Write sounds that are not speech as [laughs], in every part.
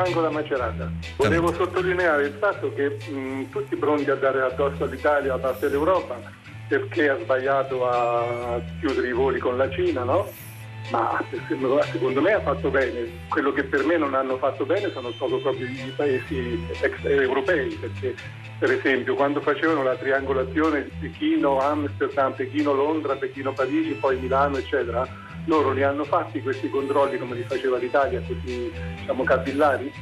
Franco da Macerata. Volevo sottolineare il fatto che mh, tutti pronti a dare addosso all'Italia da parte dell'Europa perché ha sbagliato a chiudere i voli con la Cina, no? Ma secondo me ha fatto bene. Quello che per me non hanno fatto bene sono stato proprio i paesi europei, perché per esempio quando facevano la triangolazione di Pechino, Amsterdam, Pechino, Londra, Pechino, Parigi, poi Milano, eccetera, loro li hanno fatti questi controlli come li faceva l'Italia, così diciamo capillari?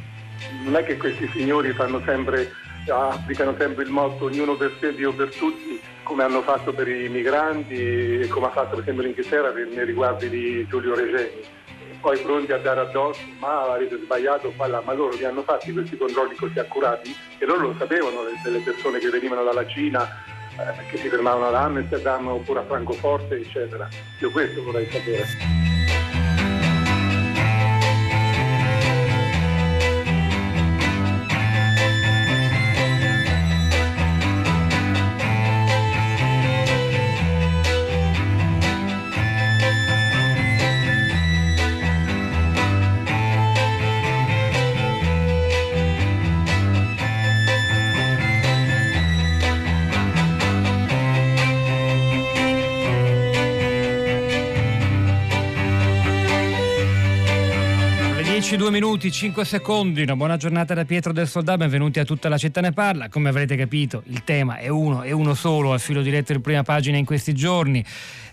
Non è che questi signori sempre, applicano sempre il motto ognuno per sé, Dio per tutti, come hanno fatto per i migranti e come ha fatto per esempio l'Inghilterra nei riguardi di Giulio Regeni. Poi pronti a dare addosso, ma avete sbagliato qua là, ma loro li hanno fatti questi controlli così accurati e loro lo sapevano delle persone che venivano dalla Cina eh, che si fermavano ad Amsterdam oppure a Francoforte, eccetera. Io questo vorrei sapere. Due minuti, 5 secondi. Una buona giornata da Pietro del Soldato. Benvenuti a tutta la città ne parla. Come avrete capito, il tema è uno e uno solo, a filo diretto in prima pagina in questi giorni.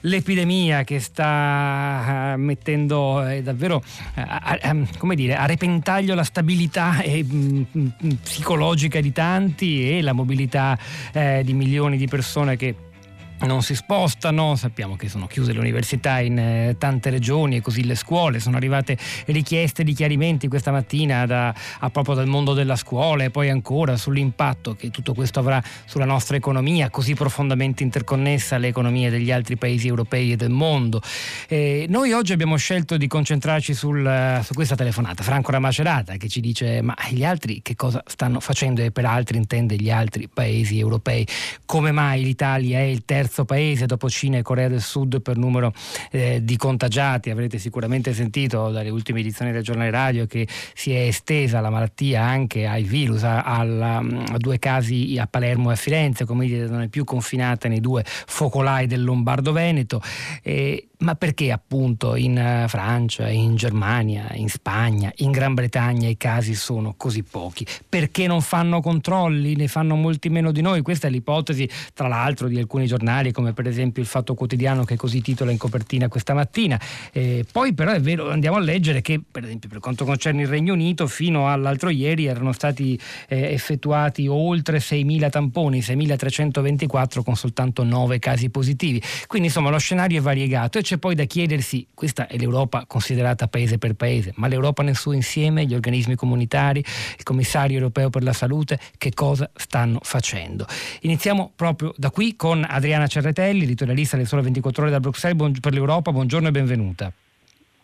L'epidemia che sta uh, mettendo eh, davvero uh, come dire, a repentaglio la stabilità eh, psicologica di tanti e la mobilità eh, di milioni di persone che non si spostano, sappiamo che sono chiuse le università in eh, tante regioni e così le scuole, sono arrivate richieste di chiarimenti questa mattina da, a proprio dal mondo della scuola e poi ancora sull'impatto che tutto questo avrà sulla nostra economia così profondamente interconnessa alle economie degli altri paesi europei e del mondo. Eh, noi oggi abbiamo scelto di concentrarci sul, su questa telefonata, Franco Ramacerata che ci dice ma gli altri che cosa stanno facendo e per altri intende gli altri paesi europei, come mai l'Italia è il terzo terzo paese dopo Cina e Corea del Sud per numero eh, di contagiati. Avrete sicuramente sentito dalle ultime edizioni del giornale radio che si è estesa la malattia anche ai virus, a, a, a due casi a Palermo e a Firenze, come dire, non è più confinata nei due focolai del Lombardo-Veneto. Eh, ma perché appunto in eh, Francia, in Germania, in Spagna, in Gran Bretagna i casi sono così pochi? Perché non fanno controlli? Ne fanno molti meno di noi? Questa è l'ipotesi, tra l'altro, di alcuni giornali, come per esempio il Fatto Quotidiano, che così titola in copertina questa mattina. Eh, poi però è vero, andiamo a leggere che, per esempio, per quanto concerne il Regno Unito, fino all'altro ieri erano stati eh, effettuati oltre 6.000 tamponi, 6.324 con soltanto 9 casi positivi. Quindi insomma lo scenario è variegato c'è poi da chiedersi, questa è l'Europa considerata paese per paese, ma l'Europa nel suo insieme, gli organismi comunitari, il commissario europeo per la salute, che cosa stanno facendo? Iniziamo proprio da qui con Adriana Cerretelli, editorialista del Sole 24 Ore da Bruxelles per l'Europa, buongiorno e benvenuta.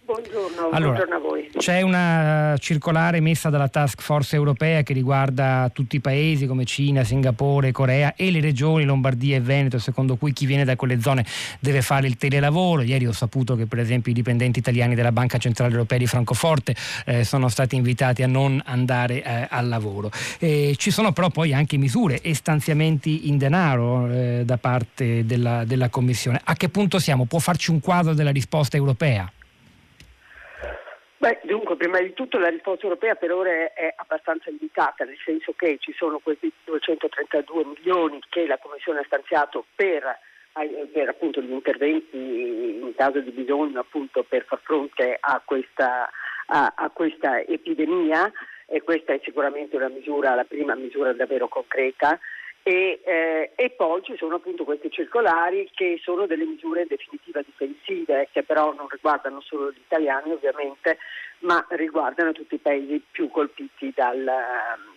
Buongiorno, allora, buongiorno, a voi. C'è una circolare messa dalla task force europea che riguarda tutti i paesi come Cina, Singapore, Corea e le regioni Lombardia e Veneto, secondo cui chi viene da quelle zone deve fare il telelavoro. Ieri ho saputo che per esempio i dipendenti italiani della Banca Centrale Europea di Francoforte eh, sono stati invitati a non andare eh, al lavoro. Eh, ci sono però poi anche misure e stanziamenti in denaro eh, da parte della, della Commissione. A che punto siamo? Può farci un quadro della risposta europea? Beh, dunque, prima di tutto la risposta europea per ora è abbastanza limitata, nel senso che ci sono questi 232 milioni che la Commissione ha stanziato per, eh, per appunto, gli interventi in caso di bisogno appunto, per far fronte a questa, a, a questa epidemia e questa è sicuramente una misura, la prima misura davvero concreta. E, eh, e, poi ci sono appunto queste circolari che sono delle misure in definitiva difensive che però non riguardano solo gli italiani ovviamente ma riguardano tutti i paesi più colpiti dal,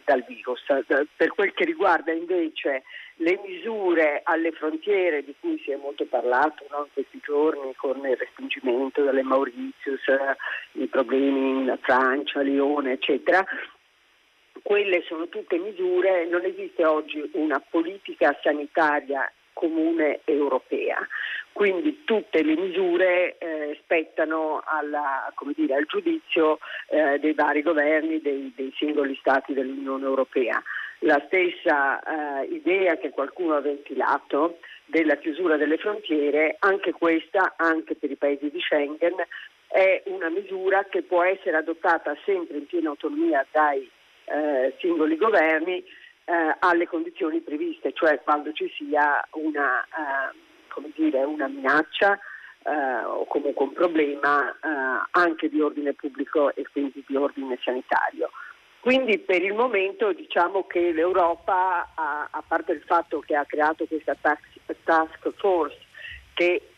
dal virus. Per quel che riguarda invece le misure alle frontiere di cui si è molto parlato no, in questi giorni con il respingimento delle Mauritius, i problemi in Francia, Lione eccetera, quelle sono tutte misure, non esiste oggi una politica sanitaria comune europea. quindi tutte le misure eh, spettano alla, dire, al giudizio eh, dei vari governi dei, dei, singoli Stati dell'Unione Europea. La stessa eh, idea che qualcuno ha ventilato della chiusura delle frontiere, anche questa, anche per i paesi di Schengen, è una misura che può essere adottata sempre in piena autonomia dai eh, singoli governi eh, alle condizioni previste, cioè quando ci sia una, eh, dire, una minaccia eh, o comunque un problema eh, anche di ordine pubblico e quindi di ordine sanitario. Quindi per il momento diciamo che l'Europa, a, parte il fatto che ha creato questa task force che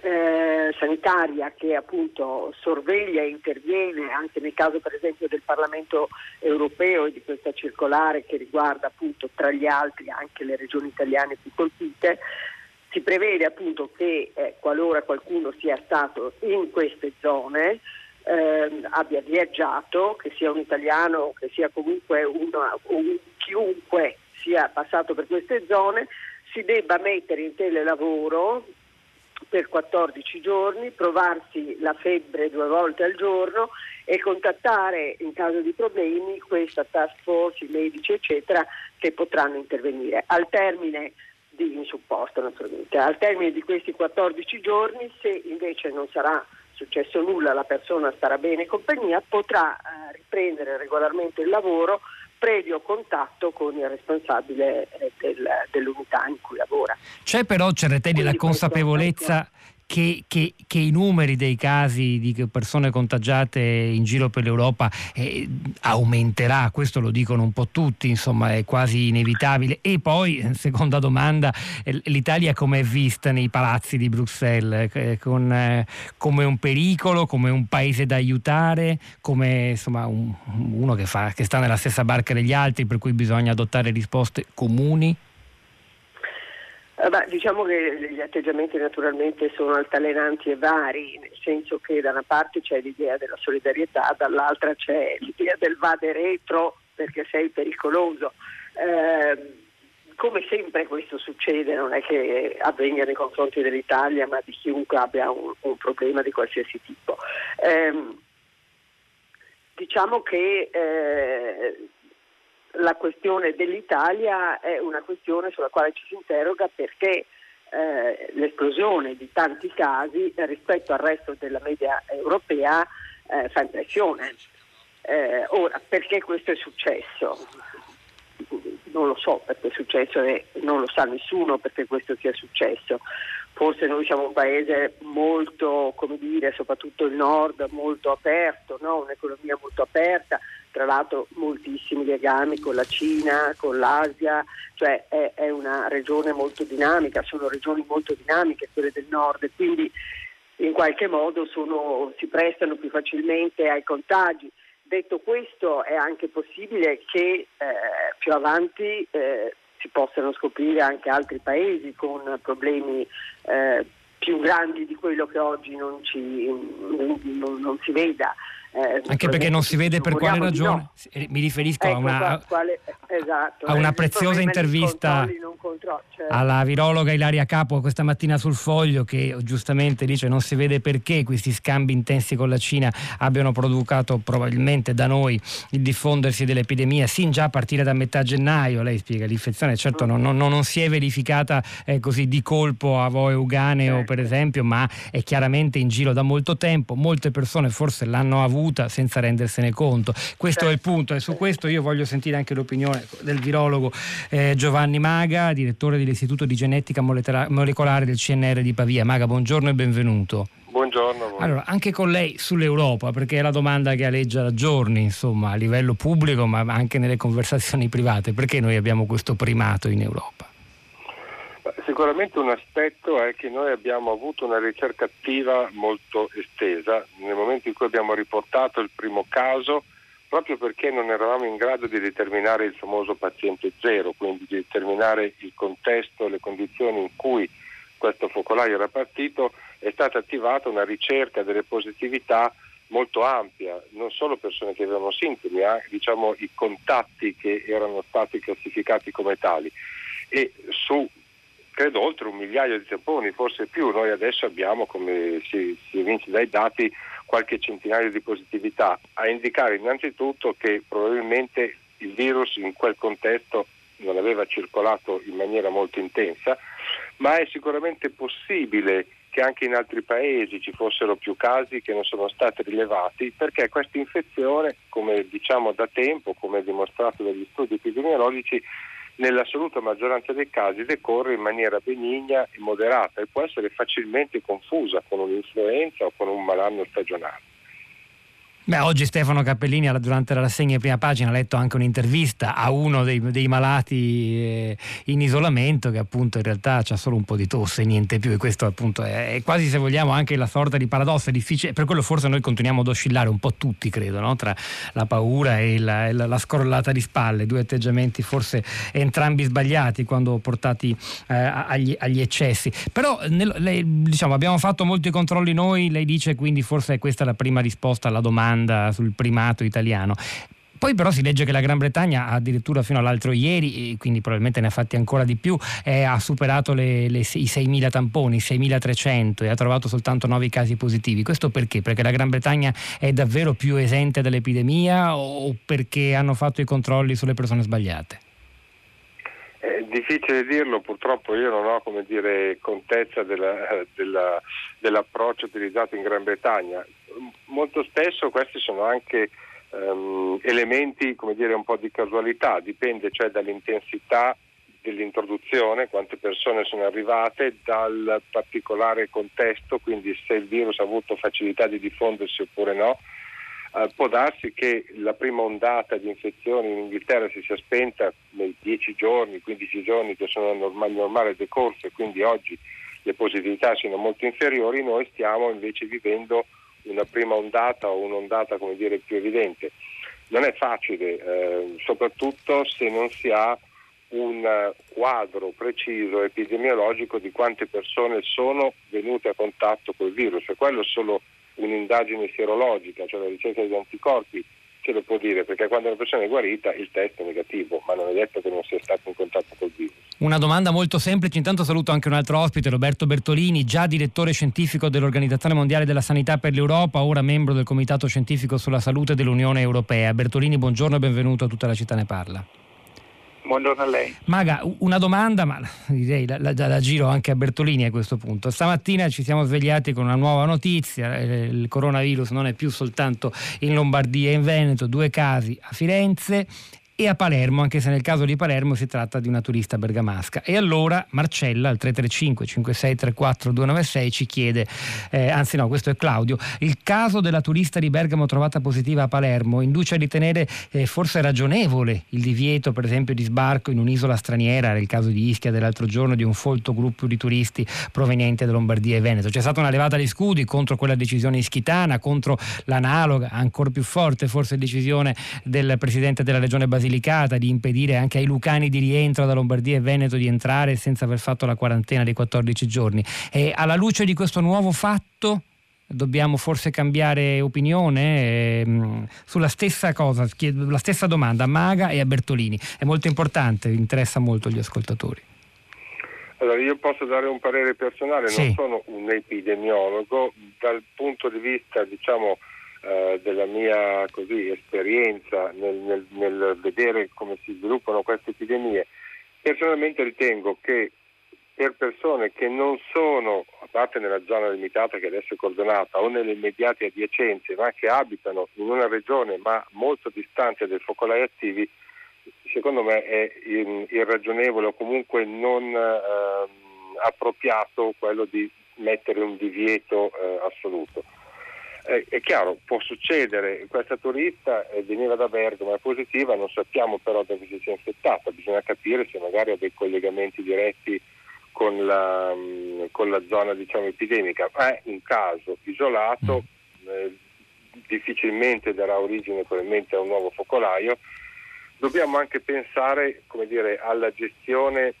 eh, sanitaria che appunto sorveglia e interviene anche nel caso per esempio del Parlamento europeo e di questa circolare che riguarda appunto tra gli altri anche le regioni italiane più colpite, si prevede appunto che eh, qualora qualcuno sia stato in queste zone eh, abbia viaggiato, che sia un italiano, che sia comunque una, un, chiunque sia passato per queste zone, si debba mettere in telelavoro per 14 giorni, provarsi la febbre due volte al giorno e contattare in caso di problemi questa task force, i medici eccetera che potranno intervenire. Al termine di in supposto naturalmente, al termine di questi 14 giorni se invece non sarà successo nulla, la persona starà bene in compagnia, potrà eh, riprendere regolarmente il lavoro previo contatto con il responsabile eh, del, dell'unità in cui lavora. C'è però, Cerretelli, la consapevolezza che, che, che, i numeri dei casi di persone contagiate in giro per l'Europa eh, aumenterà, questo lo dicono un po' tutti, insomma è quasi inevitabile. E poi, seconda domanda, eh, l'Italia come è vista nei palazzi di Bruxelles? Eh, con, eh, come un pericolo, come un paese da aiutare, come insomma, un, uno che, fa, che sta nella stessa barca degli altri per cui bisogna adottare risposte comuni? Eh, diciamo che gli atteggiamenti naturalmente sono altalenanti e vari, nel senso che da una parte c'è l'idea della solidarietà, dall'altra c'è l'idea del vade retro perché sei pericoloso. Eh, come sempre questo succede, non è che avvenga nei confronti dell'Italia, ma di chiunque abbia un, un problema di qualsiasi tipo. Eh, diciamo che eh, la questione dell'Italia è una questione sulla quale ci si interroga perché eh, l'esplosione di tanti casi rispetto al resto della media europea eh, fa impressione. Eh, ora, perché questo è successo? Non lo so perché è successo e non lo sa nessuno perché questo sia successo. Forse noi siamo un paese molto, come dire, soprattutto il nord, molto aperto, no? un'economia molto aperta, tra l'altro moltissimi legami con la Cina, con l'Asia, cioè è, è una regione molto dinamica, sono regioni molto dinamiche quelle del nord, quindi in qualche modo sono, si prestano più facilmente ai contagi. Detto questo è anche possibile che eh, più avanti eh, si possano scoprire anche altri paesi con problemi eh, più grandi di quello che oggi non, ci, non, non si veda. Eh, Anche perché non si vede per quale ragione. No. Eh, mi riferisco ecco, a, una, quale, esatto, a una eh, preziosa intervista cioè... alla virologa Ilaria Capo questa mattina sul foglio che giustamente dice non si vede perché questi scambi intensi con la Cina abbiano provocato probabilmente da noi il diffondersi dell'epidemia sin già a partire da metà gennaio. Lei spiega l'infezione certo non, non, non si è verificata eh, così di colpo a Voe Uganeo certo. per esempio ma è chiaramente in giro da molto tempo. Molte persone forse l'hanno avuto avuta senza rendersene conto. Questo è il punto e su questo io voglio sentire anche l'opinione del virologo eh, Giovanni Maga, direttore dell'Istituto di Genetica Molecolare del CNR di Pavia. Maga, buongiorno e benvenuto. Buongiorno. Allora, anche con lei sull'Europa, perché è la domanda che aleggia da giorni, insomma, a livello pubblico, ma anche nelle conversazioni private, perché noi abbiamo questo primato in Europa? Sicuramente un aspetto è che noi abbiamo avuto una ricerca attiva molto estesa nel momento in cui abbiamo riportato il primo caso, proprio perché non eravamo in grado di determinare il famoso paziente zero, quindi di determinare il contesto, le condizioni in cui questo focolaio era partito, è stata attivata una ricerca delle positività molto ampia, non solo persone che avevano sintomi, ma diciamo i contatti che erano stati classificati come tali. E su credo oltre un migliaio di tamponi, forse più. Noi adesso abbiamo, come si, si evince dai dati, qualche centinaio di positività, a indicare innanzitutto che probabilmente il virus in quel contesto non aveva circolato in maniera molto intensa, ma è sicuramente possibile che anche in altri paesi ci fossero più casi che non sono stati rilevati, perché questa infezione, come diciamo da tempo, come dimostrato dagli studi epidemiologici, nell'assoluta maggioranza dei casi decorre in maniera benigna e moderata e può essere facilmente confusa con un'influenza o con un malanno stagionale. Beh, oggi Stefano Cappellini durante la rassegna di prima pagina ha letto anche un'intervista a uno dei, dei malati eh, in isolamento che appunto in realtà ha solo un po' di tosse niente più e questo appunto è, è, quasi se vogliamo anche la sorta di paradosso, è difficile, per quello forse noi continuiamo ad oscillare un po' tutti credo, no? tra la paura e la, e la, scrollata di spalle, due atteggiamenti forse entrambi sbagliati quando portati eh, agli, agli, eccessi. Però nel, lei, diciamo, abbiamo fatto molti controlli noi, lei dice quindi forse è questa la prima risposta alla domanda domanda sul primato italiano. Poi però si legge che la Gran Bretagna addirittura fino all'altro ieri, quindi probabilmente ne ha fatti ancora di più, eh, ha superato le, le, i 6.000 tamponi, 6.300 e ha trovato soltanto 9 casi positivi. Questo perché? Perché la Gran Bretagna è davvero più esente dall'epidemia o perché hanno fatto i controlli sulle persone sbagliate? È difficile dirlo, purtroppo io non ho dire, contezza della, della, dell'approccio utilizzato in Gran Bretagna molto spesso questi sono anche um, elementi dire, un po' di casualità, dipende cioè dall'intensità dell'introduzione, quante persone sono arrivate, dal particolare contesto, quindi se il virus ha avuto facilità di diffondersi oppure no. Uh, può darsi che la prima ondata di infezioni in Inghilterra si sia spenta nei 10 giorni, 15 giorni che sono normali, normale decorso e quindi oggi le positività siano molto inferiori, noi stiamo invece vivendo una prima ondata o un'ondata come dire, più evidente. Non è facile, eh, soprattutto se non si ha un quadro preciso epidemiologico di quante persone sono venute a contatto col virus e quello solo un'indagine sierologica, cioè la ricerca degli anticorpi ce lo può dire perché quando una persona è guarita il test è negativo, ma non è detto che non sia stato in contatto col virus. Una domanda molto semplice, intanto saluto anche un altro ospite, Roberto Bertolini, già direttore scientifico dell'Organizzazione Mondiale della Sanità per l'Europa, ora membro del Comitato Scientifico sulla Salute dell'Unione Europea. Bertolini, buongiorno e benvenuto a tutta la città ne parla. Buongiorno a lei. Maga, una domanda, ma [laughs] direi la, la, la, giro anche a Bertolini a questo punto. Stamattina ci siamo svegliati con una nuova notizia, eh, il coronavirus non è più soltanto in Lombardia e in Veneto, due casi a Firenze e a Palermo, anche se nel caso di Palermo si tratta di una turista bergamasca. E allora Marcella al 335 5634 296 ci chiede, eh, anzi no, questo è Claudio, il caso della turista di Bergamo trovata positiva a Palermo induce a ritenere eh, forse ragionevole il divieto per esempio di sbarco in un'isola straniera, era il caso di Ischia dell'altro giorno di un folto gruppo di turisti provenienti da Lombardia e Veneto. C'è stata una levata di scudi contro quella decisione ischitana, contro l'analoga, ancora più forte forse decisione del presidente della regione Basilicata Basilicata di impedire anche ai lucani di rientro da Lombardia e Veneto di entrare senza aver fatto la quarantena dei 14 giorni. E alla luce di questo nuovo fatto dobbiamo forse cambiare opinione eh, sulla stessa cosa, la stessa domanda a Maga e a Bertolini. È molto importante, interessa molto gli ascoltatori. Allora, io posso dare un parere personale, sì. non sono un epidemiologo, dal punto di vista diciamo, eh, della mia così, esperienza nel, nel, nel vedere come si sviluppano queste epidemie, personalmente ritengo che per persone che non sono, a parte nella zona limitata che adesso è coordinata, o nelle immediate adiacenze, ma che abitano in una regione ma molto distante dai focolai attivi, secondo me è irragionevole o comunque non eh, appropriato quello di mettere un divieto eh, assoluto. Eh, è chiaro, può succedere, questa turista eh, veniva da Bergamo, è positiva, non sappiamo però dove si sia infettata, bisogna capire se magari ha dei collegamenti diretti con la, mh, mm, con la zona diciamo, epidemica. È un caso isolato, eh, difficilmente darà origine probabilmente a un nuovo focolaio. Dobbiamo anche pensare dire, alla gestione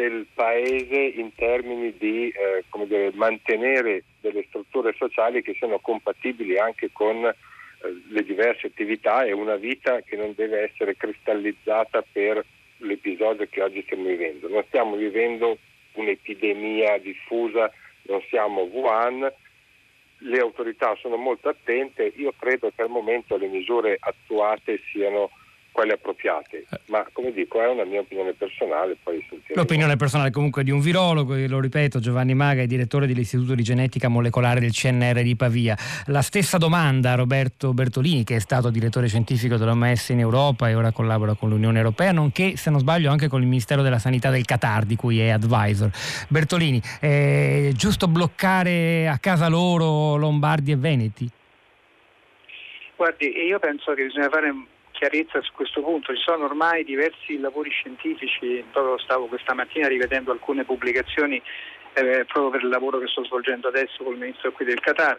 del paese in termini di eh, dire, mantenere delle strutture sociali che siano compatibili anche con eh, le diverse attività e una vita che non deve essere cristallizzata per l'episodio che oggi stiamo vivendo. Non stiamo vivendo un'epidemia diffusa, non siamo Wuhan, le autorità sono molto attente, io credo che al momento le misure attuate siano quelle appropriate, ma come dico è una mia opinione personale. L'opinione personale comunque di un virologo, lo ripeto, Giovanni Maga è direttore dell'Istituto di Genetica Molecolare del CNR di Pavia. La stessa domanda a Roberto Bertolini, che è stato direttore scientifico dell'OMS in Europa e ora collabora con l'Unione Europea, nonché, se non sbaglio, anche con il Ministero della Sanità del Qatar, di cui è advisor. Bertolini, è giusto bloccare a casa loro Lombardi e Veneti? Guardi, io penso che bisogna fare chiarezza su questo punto. Ci sono ormai diversi lavori scientifici, proprio stavo questa mattina rivedendo alcune pubblicazioni eh, proprio per il lavoro che sto svolgendo adesso con il ministro qui del Qatar,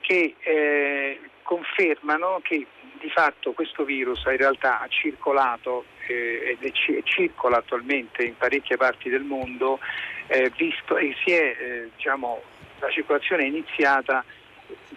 che eh, confermano che di fatto questo virus in realtà ha circolato eh, e circola attualmente in parecchie parti del mondo eh, visto, e si è, eh, diciamo, la circolazione è iniziata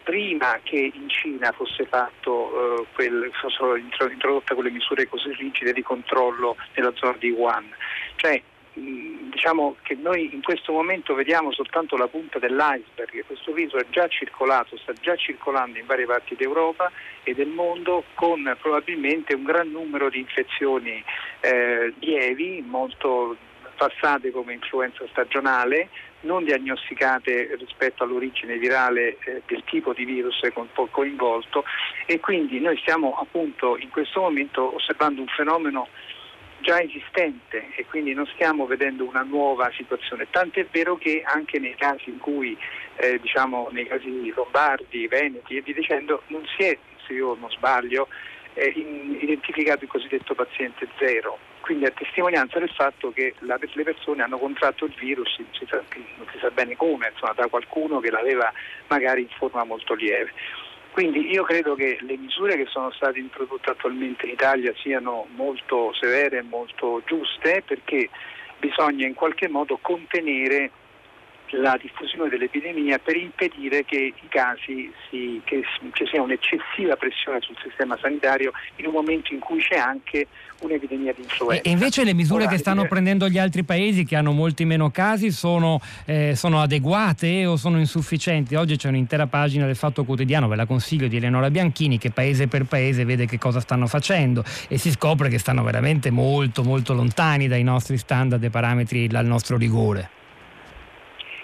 prima che in Cina fosse fatto, eh, quel, fossero introdotte quelle misure così rigide di controllo nella zona di Wuhan. Cioè, diciamo che noi in questo momento vediamo soltanto la punta dell'iceberg, questo virus è già circolato, sta già circolando in varie parti d'Europa e del mondo con probabilmente un gran numero di infezioni eh, lievi, molto passate come influenza stagionale, non diagnosticate rispetto all'origine virale eh, del tipo di virus coinvolto e quindi noi stiamo appunto in questo momento osservando un fenomeno già esistente e quindi non stiamo vedendo una nuova situazione. Tant'è vero che anche nei casi in cui, eh, diciamo, nei casi lombardi, veneti e via dicendo, non si è, se io non sbaglio, eh, identificato il cosiddetto paziente zero quindi a testimonianza del fatto che la, le persone hanno contratto il virus, non si, sa, non si sa bene come, insomma, da qualcuno che l'aveva magari in forma molto lieve. Quindi io credo che le misure che sono state introdotte attualmente in Italia siano molto severe e molto giuste perché bisogna in qualche modo contenere la diffusione dell'epidemia per impedire che i casi si, che ci sia un'eccessiva pressione sul sistema sanitario in un momento in cui c'è anche un'epidemia di influenza. E invece le misure che stanno eh, prendendo gli altri paesi che hanno molti meno casi sono, eh, sono, adeguate o sono insufficienti? Oggi c'è un'intera pagina del Fatto Quotidiano, ve la consiglio, di Eleonora Bianchini che paese per paese vede che cosa stanno facendo e si scopre che stanno veramente molto molto lontani dai nostri standard e parametri al nostro rigore.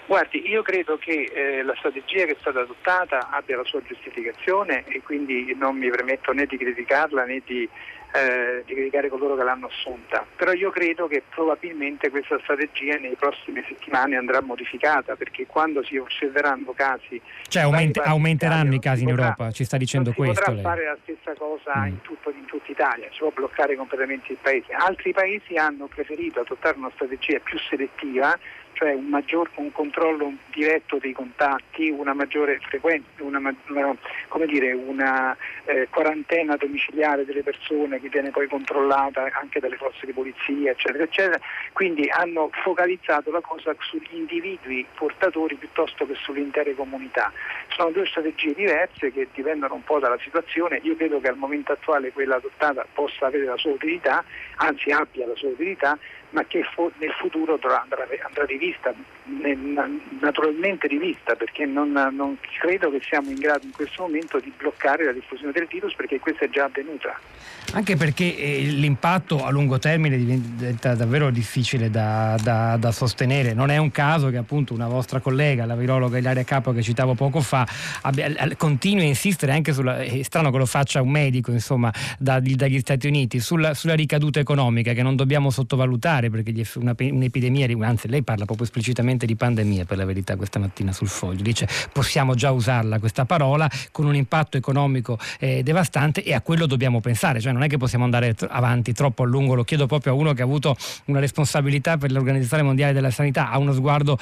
Guardi, io credo che eh, la strategia che è stata adottata abbia la sua giustificazione e quindi non mi permetto né di criticarla né di eh, di criticare coloro che l'hanno assunta, però io credo che probabilmente questa strategia nei prossime settimane andrà modificata perché quando si osserveranno casi... Cioè aument- aumenteranno i casi in potrà, Europa, ci sta dicendo questo? Si potrà lei. fare la stessa cosa mm. in, tutto, in tutta Italia, si può bloccare completamente il paese. Altri paesi hanno preferito adottare una strategia più selettiva cioè un, maggior, un controllo diretto dei contatti, una maggiore frequenza, una, una, dire, una eh, quarantena domiciliare delle persone che viene poi controllata anche dalle forze di polizia, eccetera, eccetera. Quindi hanno focalizzato la cosa sugli individui portatori piuttosto che sulle intere comunità. Sono due strategie diverse che dipendono un po' dalla situazione. Io credo che al momento attuale quella adottata possa avere la sua utilità, anzi abbia la sua utilità, ma che nel futuro andrà, andrà rivista, naturalmente rivista, perché non, non, credo che siamo in grado in questo momento di bloccare la diffusione del virus perché questa è già avvenuta. Anche perché eh, l'impatto a lungo termine diventa davvero difficile da, da, da, sostenere. Non è un caso che appunto una vostra collega, la virologa Ilaria Capo che citavo poco fa, abbia, continui a insistere anche sulla, è strano che lo faccia un medico insomma da, dagli Stati Uniti, sulla, sulla ricaduta economica che non dobbiamo sottovalutare perché una, un'epidemia, anzi lei parla proprio esplicitamente di pandemia per la verità questa mattina sul foglio, dice possiamo già usarla questa parola con un impatto economico eh, devastante e a quello dobbiamo pensare, cioè non è che possiamo andare avanti troppo a lungo, lo chiedo proprio a uno che ha avuto una responsabilità per l'Organizzazione Mondiale della Sanità, ha uno sguardo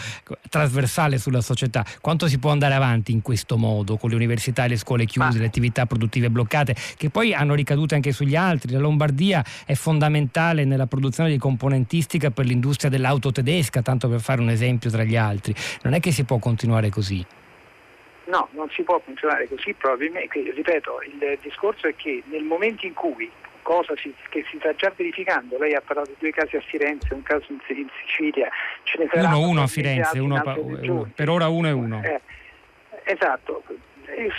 trasversale sulla società, quanto si può andare avanti in questo modo con le università e le scuole chiuse, Ma... le attività produttive bloccate, che poi hanno ricadute anche sugli altri, la Lombardia è fondamentale nella produzione di componenti componentistica per l'industria dell'auto tedesca, tanto per fare un esempio tra gli altri. Non è che si può continuare così. No, non si può continuare così, probabilmente, ripeto, il discorso è che nel momento in cui cosa si, che si sta già verificando. Lei ha parlato di due casi a Firenze, un caso in, in Sicilia, ce ne saranno uno, uno a Firenze, uno pa- per ora uno e uno. Eh, esatto,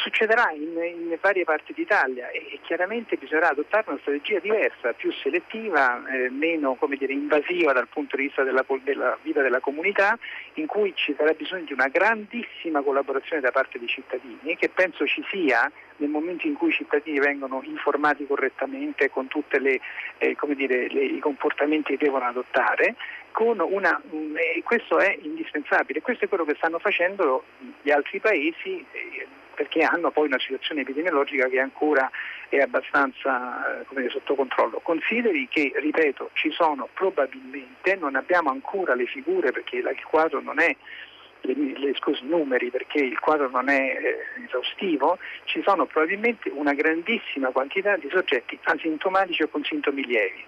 succederà in, in, varie parti d'Italia e, e, chiaramente bisognerà adottare una strategia diversa, più selettiva, eh, meno dire, invasiva dal punto di vista della, della, vita della comunità, in cui ci sarà bisogno di una grandissima collaborazione da parte dei cittadini, che penso ci sia nel momento in cui i cittadini vengono informati correttamente con tutti eh, i comportamenti che devono adottare, una, eh, questo è indispensabile, questo è quello che stanno facendo gli altri paesi. Perché hanno poi una situazione epidemiologica che ancora è abbastanza eh, dire, sotto controllo. Consideri che, ripeto, ci sono probabilmente, non abbiamo ancora le figure perché il quadro non è le, scusi, numeri perché il quadro non è eh, esaustivo, ci sono probabilmente una grandissima quantità di soggetti asintomatici o con sintomi lievi.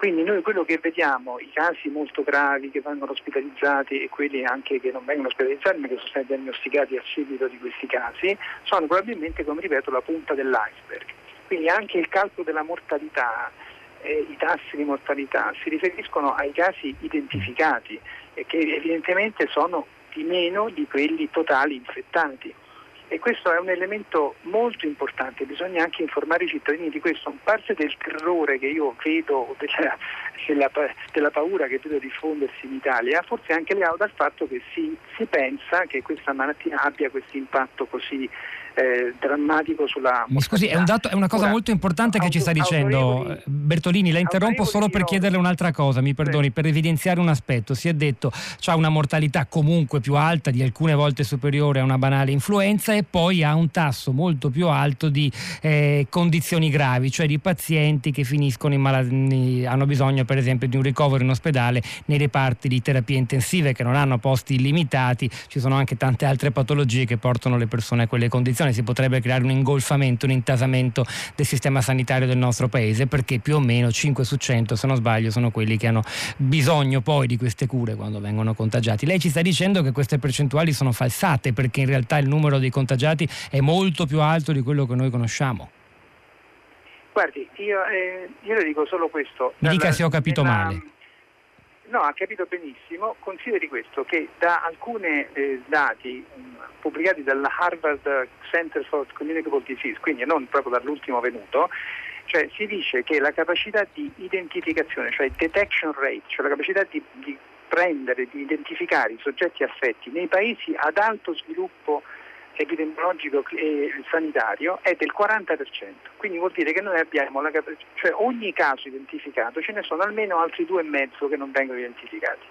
Quindi noi quello che vediamo, i casi molto gravi che vengono ospitalizzati e quelli anche che non vengono ospitalizzati ma che sono stati diagnosticati a seguito di questi casi, sono probabilmente, come ripeto, la punta dell'iceberg. Quindi anche il calcolo della mortalità, eh, i tassi di mortalità si riferiscono ai casi identificati e che evidentemente sono di meno di quelli totali infettati e questo è un elemento molto importante, bisogna anche informare i cittadini di questo, parte del terrore che io vedo, della, [laughs] della, della paura che vedo diffondersi in Italia, forse anche legato dal fatto che si, si pensa che questa malattia abbia questo impatto così eh, drammatico sulla... Mi scusi, è, un dato, è una cosa Ora, molto importante che auto, ci sta dicendo. Eh, Bertolini, la interrompo solo per chiederle un'altra cosa, mi perdoni, sì. per evidenziare un aspetto. Si è detto ha una mortalità comunque più alta, di alcune volte superiore a una banale influenza e poi ha un tasso molto più alto di eh, condizioni gravi, cioè di pazienti che finiscono in malattia, hanno bisogno per esempio di un ricovero in ospedale nei reparti di terapie intensive che non hanno posti illimitati, ci sono anche tante altre patologie che portano le persone a quelle condizioni situazione si potrebbe creare un ingolfamento, un intasamento del sistema sanitario del nostro paese perché più o meno 5 su 100 se non sbaglio sono quelli che hanno bisogno poi di queste cure quando vengono contagiati. Lei ci sta dicendo che queste percentuali sono falsate perché in realtà il numero dei contagiati è molto più alto di quello che noi conosciamo. Guardi, io, eh, io le dico solo questo. Mi dica se ho capito nella... male. No, ha capito benissimo. Consideri questo, che da alcuni eh, dati mh, pubblicati dalla Harvard Center for Communicable Disease, quindi non proprio dall'ultimo venuto, cioè si dice che la capacità di identificazione, cioè detection rate, cioè la capacità di, di prendere, di identificare i soggetti affetti nei paesi ad alto sviluppo epidemiologico e sanitario è del 40%, quindi vuol dire che noi abbiamo la capacità, cioè ogni caso identificato ce ne sono almeno altri due e mezzo che non vengono identificati.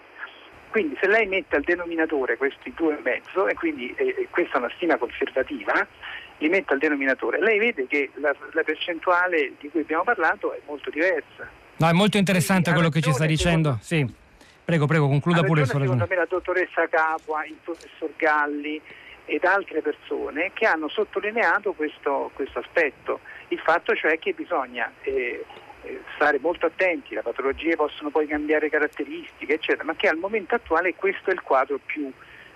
Quindi se lei mette al denominatore questi due e mezzo, e quindi eh, questa è una stima conservativa, li mette al denominatore, lei vede che la, la percentuale di cui abbiamo parlato è molto diversa. No, è molto interessante quindi, quello che ci sta dicendo. Sì. Prego, prego, concluda pure il suo Secondo me la dottoressa Capua, il professor Galli, ed altre persone che hanno sottolineato questo, questo aspetto, il fatto cioè che bisogna eh, eh, stare molto attenti, le patologie possono poi cambiare caratteristiche, eccetera, ma che al momento attuale questo è il quadro più,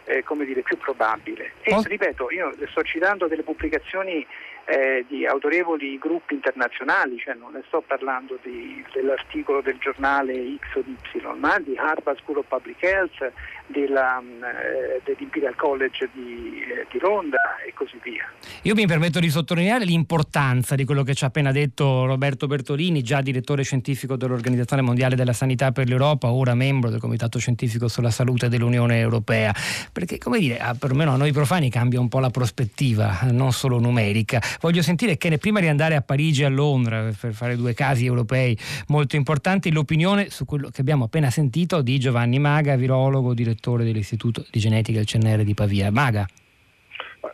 eh, dire, più probabile. E ripeto, io sto citando delle pubblicazioni eh, di autorevoli gruppi internazionali, cioè non ne sto parlando di, dell'articolo del giornale X o Y, ma di Harvard School of Public Health, della, eh, dell'Imperial College di, eh, di, Londra e così via. Io mi permetto di sottolineare l'importanza di quello che ci ha appena detto Roberto Bertolini, già direttore scientifico dell'Organizzazione Mondiale della Sanità per l'Europa, ora membro del Comitato Scientifico sulla Salute dell'Unione Europea, perché come dire, perlomeno a noi profani cambia un po' la prospettiva, non solo numerica. Voglio sentire che prima di andare a Parigi e a Londra per fare due casi europei molto importanti, l'opinione su quello che abbiamo appena sentito di Giovanni Maga, virologo, direttore dell'Istituto di Genetica del CNR di Pavia. Maga.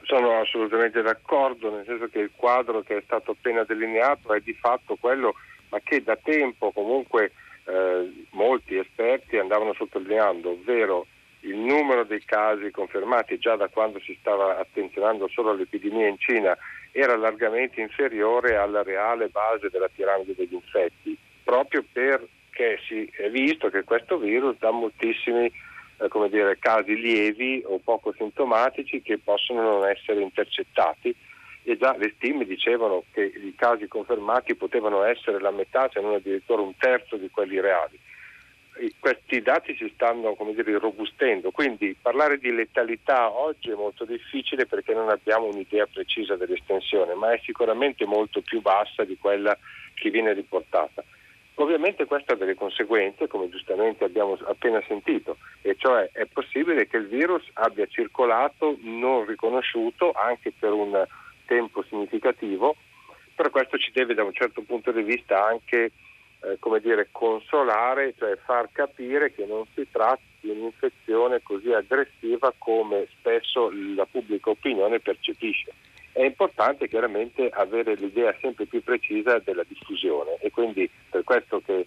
Sono assolutamente d'accordo, nel senso che il quadro che è stato appena delineato è di fatto quello, ma che da tempo comunque eh, molti esperti andavano sottolineando, ovvero il numero dei casi confermati già da quando si stava attenzionando solo all'epidemia in Cina era largamente inferiore alla reale base della piramide degli infetti, proprio perché si è visto che questo virus dà moltissimi eh, dire, casi lievi o poco sintomatici che possono non essere intercettati e già le stime dicevano che i casi confermati potevano essere la metà, se non addirittura un terzo di quelli reali. Questi dati si stanno come dire, robustendo, quindi parlare di letalità oggi è molto difficile perché non abbiamo un'idea precisa dell'estensione, ma è sicuramente molto più bassa di quella che viene riportata. Ovviamente questo ha delle conseguenze, come giustamente abbiamo appena sentito, e cioè è possibile che il virus abbia circolato non riconosciuto anche per un tempo significativo, però questo ci deve da un certo punto di vista anche eh, come dire, consolare, cioè far capire che non si tratta di un'infezione così aggressiva come spesso la pubblica opinione percepisce. È importante chiaramente avere l'idea sempre più precisa della diffusione e quindi per questo che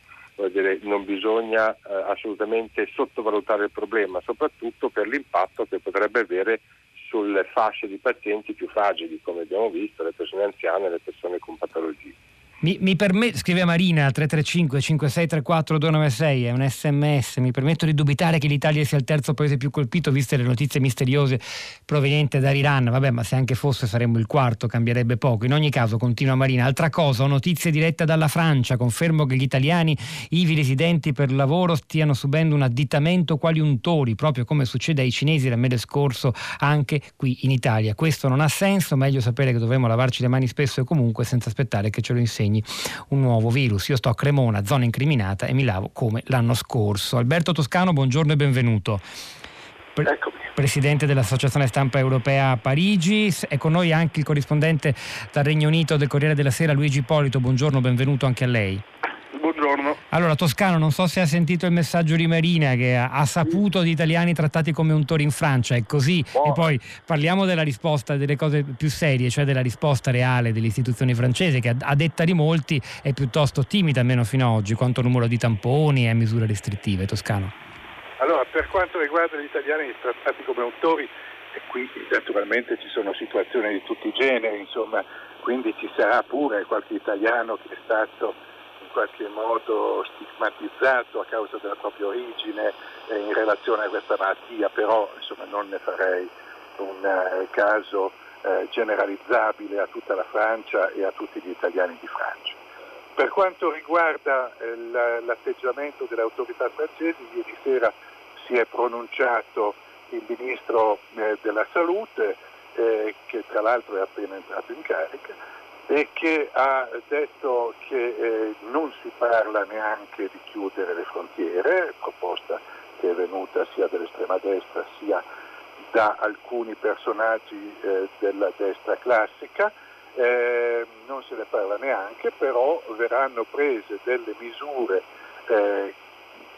dire, non bisogna eh, assolutamente sottovalutare il problema, soprattutto per l'impatto che potrebbe avere sulle fasce di pazienti più fragili, come abbiamo visto, le persone anziane e le persone con patologie. Mi, mi permet- scrive Marina 335 5634 296, è un sms, mi permetto di dubitare che l'Italia sia il terzo paese più colpito viste le notizie misteriose provenienti dall'Iran, vabbè ma se anche fosse saremmo il quarto, cambierebbe poco. In ogni caso, continua Marina, altra cosa, ho notizie dirette dalla Francia, confermo che gli italiani, ivi residenti per lavoro, stiano subendo un addittamento quali untori, proprio come succede ai cinesi dal mese scorso anche qui in Italia. Questo non ha senso, meglio sapere che dovremmo lavarci le mani spesso e comunque senza aspettare che ce lo insegni segni un nuovo virus. Io sto a Cremona, zona incriminata, e mi lavo come l'anno scorso. Alberto Toscano, buongiorno e benvenuto. Pre- Presidente dell'Associazione Stampa Europea a Parigi, è con noi anche il corrispondente dal Regno Unito del Corriere della Sera Luigi Ippolito, buongiorno, benvenuto anche a lei. Allora, Toscano, non so se ha sentito il messaggio di Marina che ha, ha saputo di italiani trattati come untori in Francia, è così. Oh. E poi parliamo della risposta, delle cose più serie, cioè della risposta reale delle istituzioni francesi, che a, a detta di molti è piuttosto timida, almeno fino ad oggi, quanto numero di tamponi e misure restrittive. Toscano. Allora, per quanto riguarda gli italiani trattati come untori, e qui naturalmente ci sono situazioni di tutti i generi, insomma, quindi ci sarà pure qualche italiano che è stato qualche modo stigmatizzato a causa della propria origine eh, in relazione a questa malattia, però insomma, non ne farei un eh, caso eh, generalizzabile a tutta la Francia e a tutti gli italiani di Francia. Per quanto riguarda eh, l'atteggiamento delle autorità francesi, ieri sera si è pronunciato il ministro eh, della salute, eh, che tra l'altro è appena entrato in carica, e che ha detto che eh, non si parla neanche di chiudere le frontiere, proposta che è venuta sia dall'estrema destra sia da alcuni personaggi eh, della destra classica, eh, non se ne parla neanche, però verranno prese delle misure eh,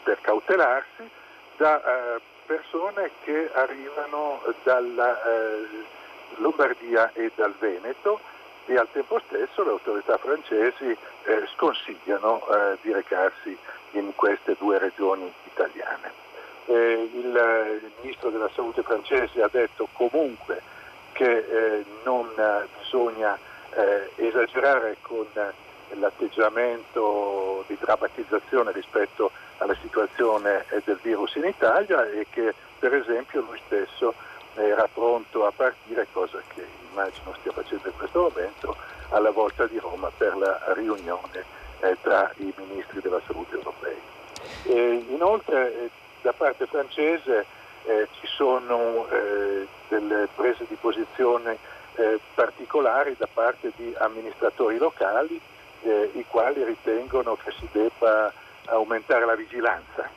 per cautelarsi da eh, persone che arrivano dalla eh, Lombardia e dal Veneto e al tempo stesso le autorità francesi eh, sconsigliano eh, di recarsi in queste due regioni italiane. Eh, il, eh, il, ministro della salute francese ha detto comunque che eh, non bisogna eh, esagerare con l'atteggiamento di drammatizzazione rispetto alla situazione del virus in Italia e che per esempio lui stesso era pronto a partire, cosa che immagino stia facendo in questo momento, alla volta di Roma per la riunione eh, tra i ministri della salute europei. E inoltre eh, da parte francese eh, ci sono eh, delle prese di posizione eh, particolari da parte di amministratori locali eh, i quali ritengono che si debba aumentare la vigilanza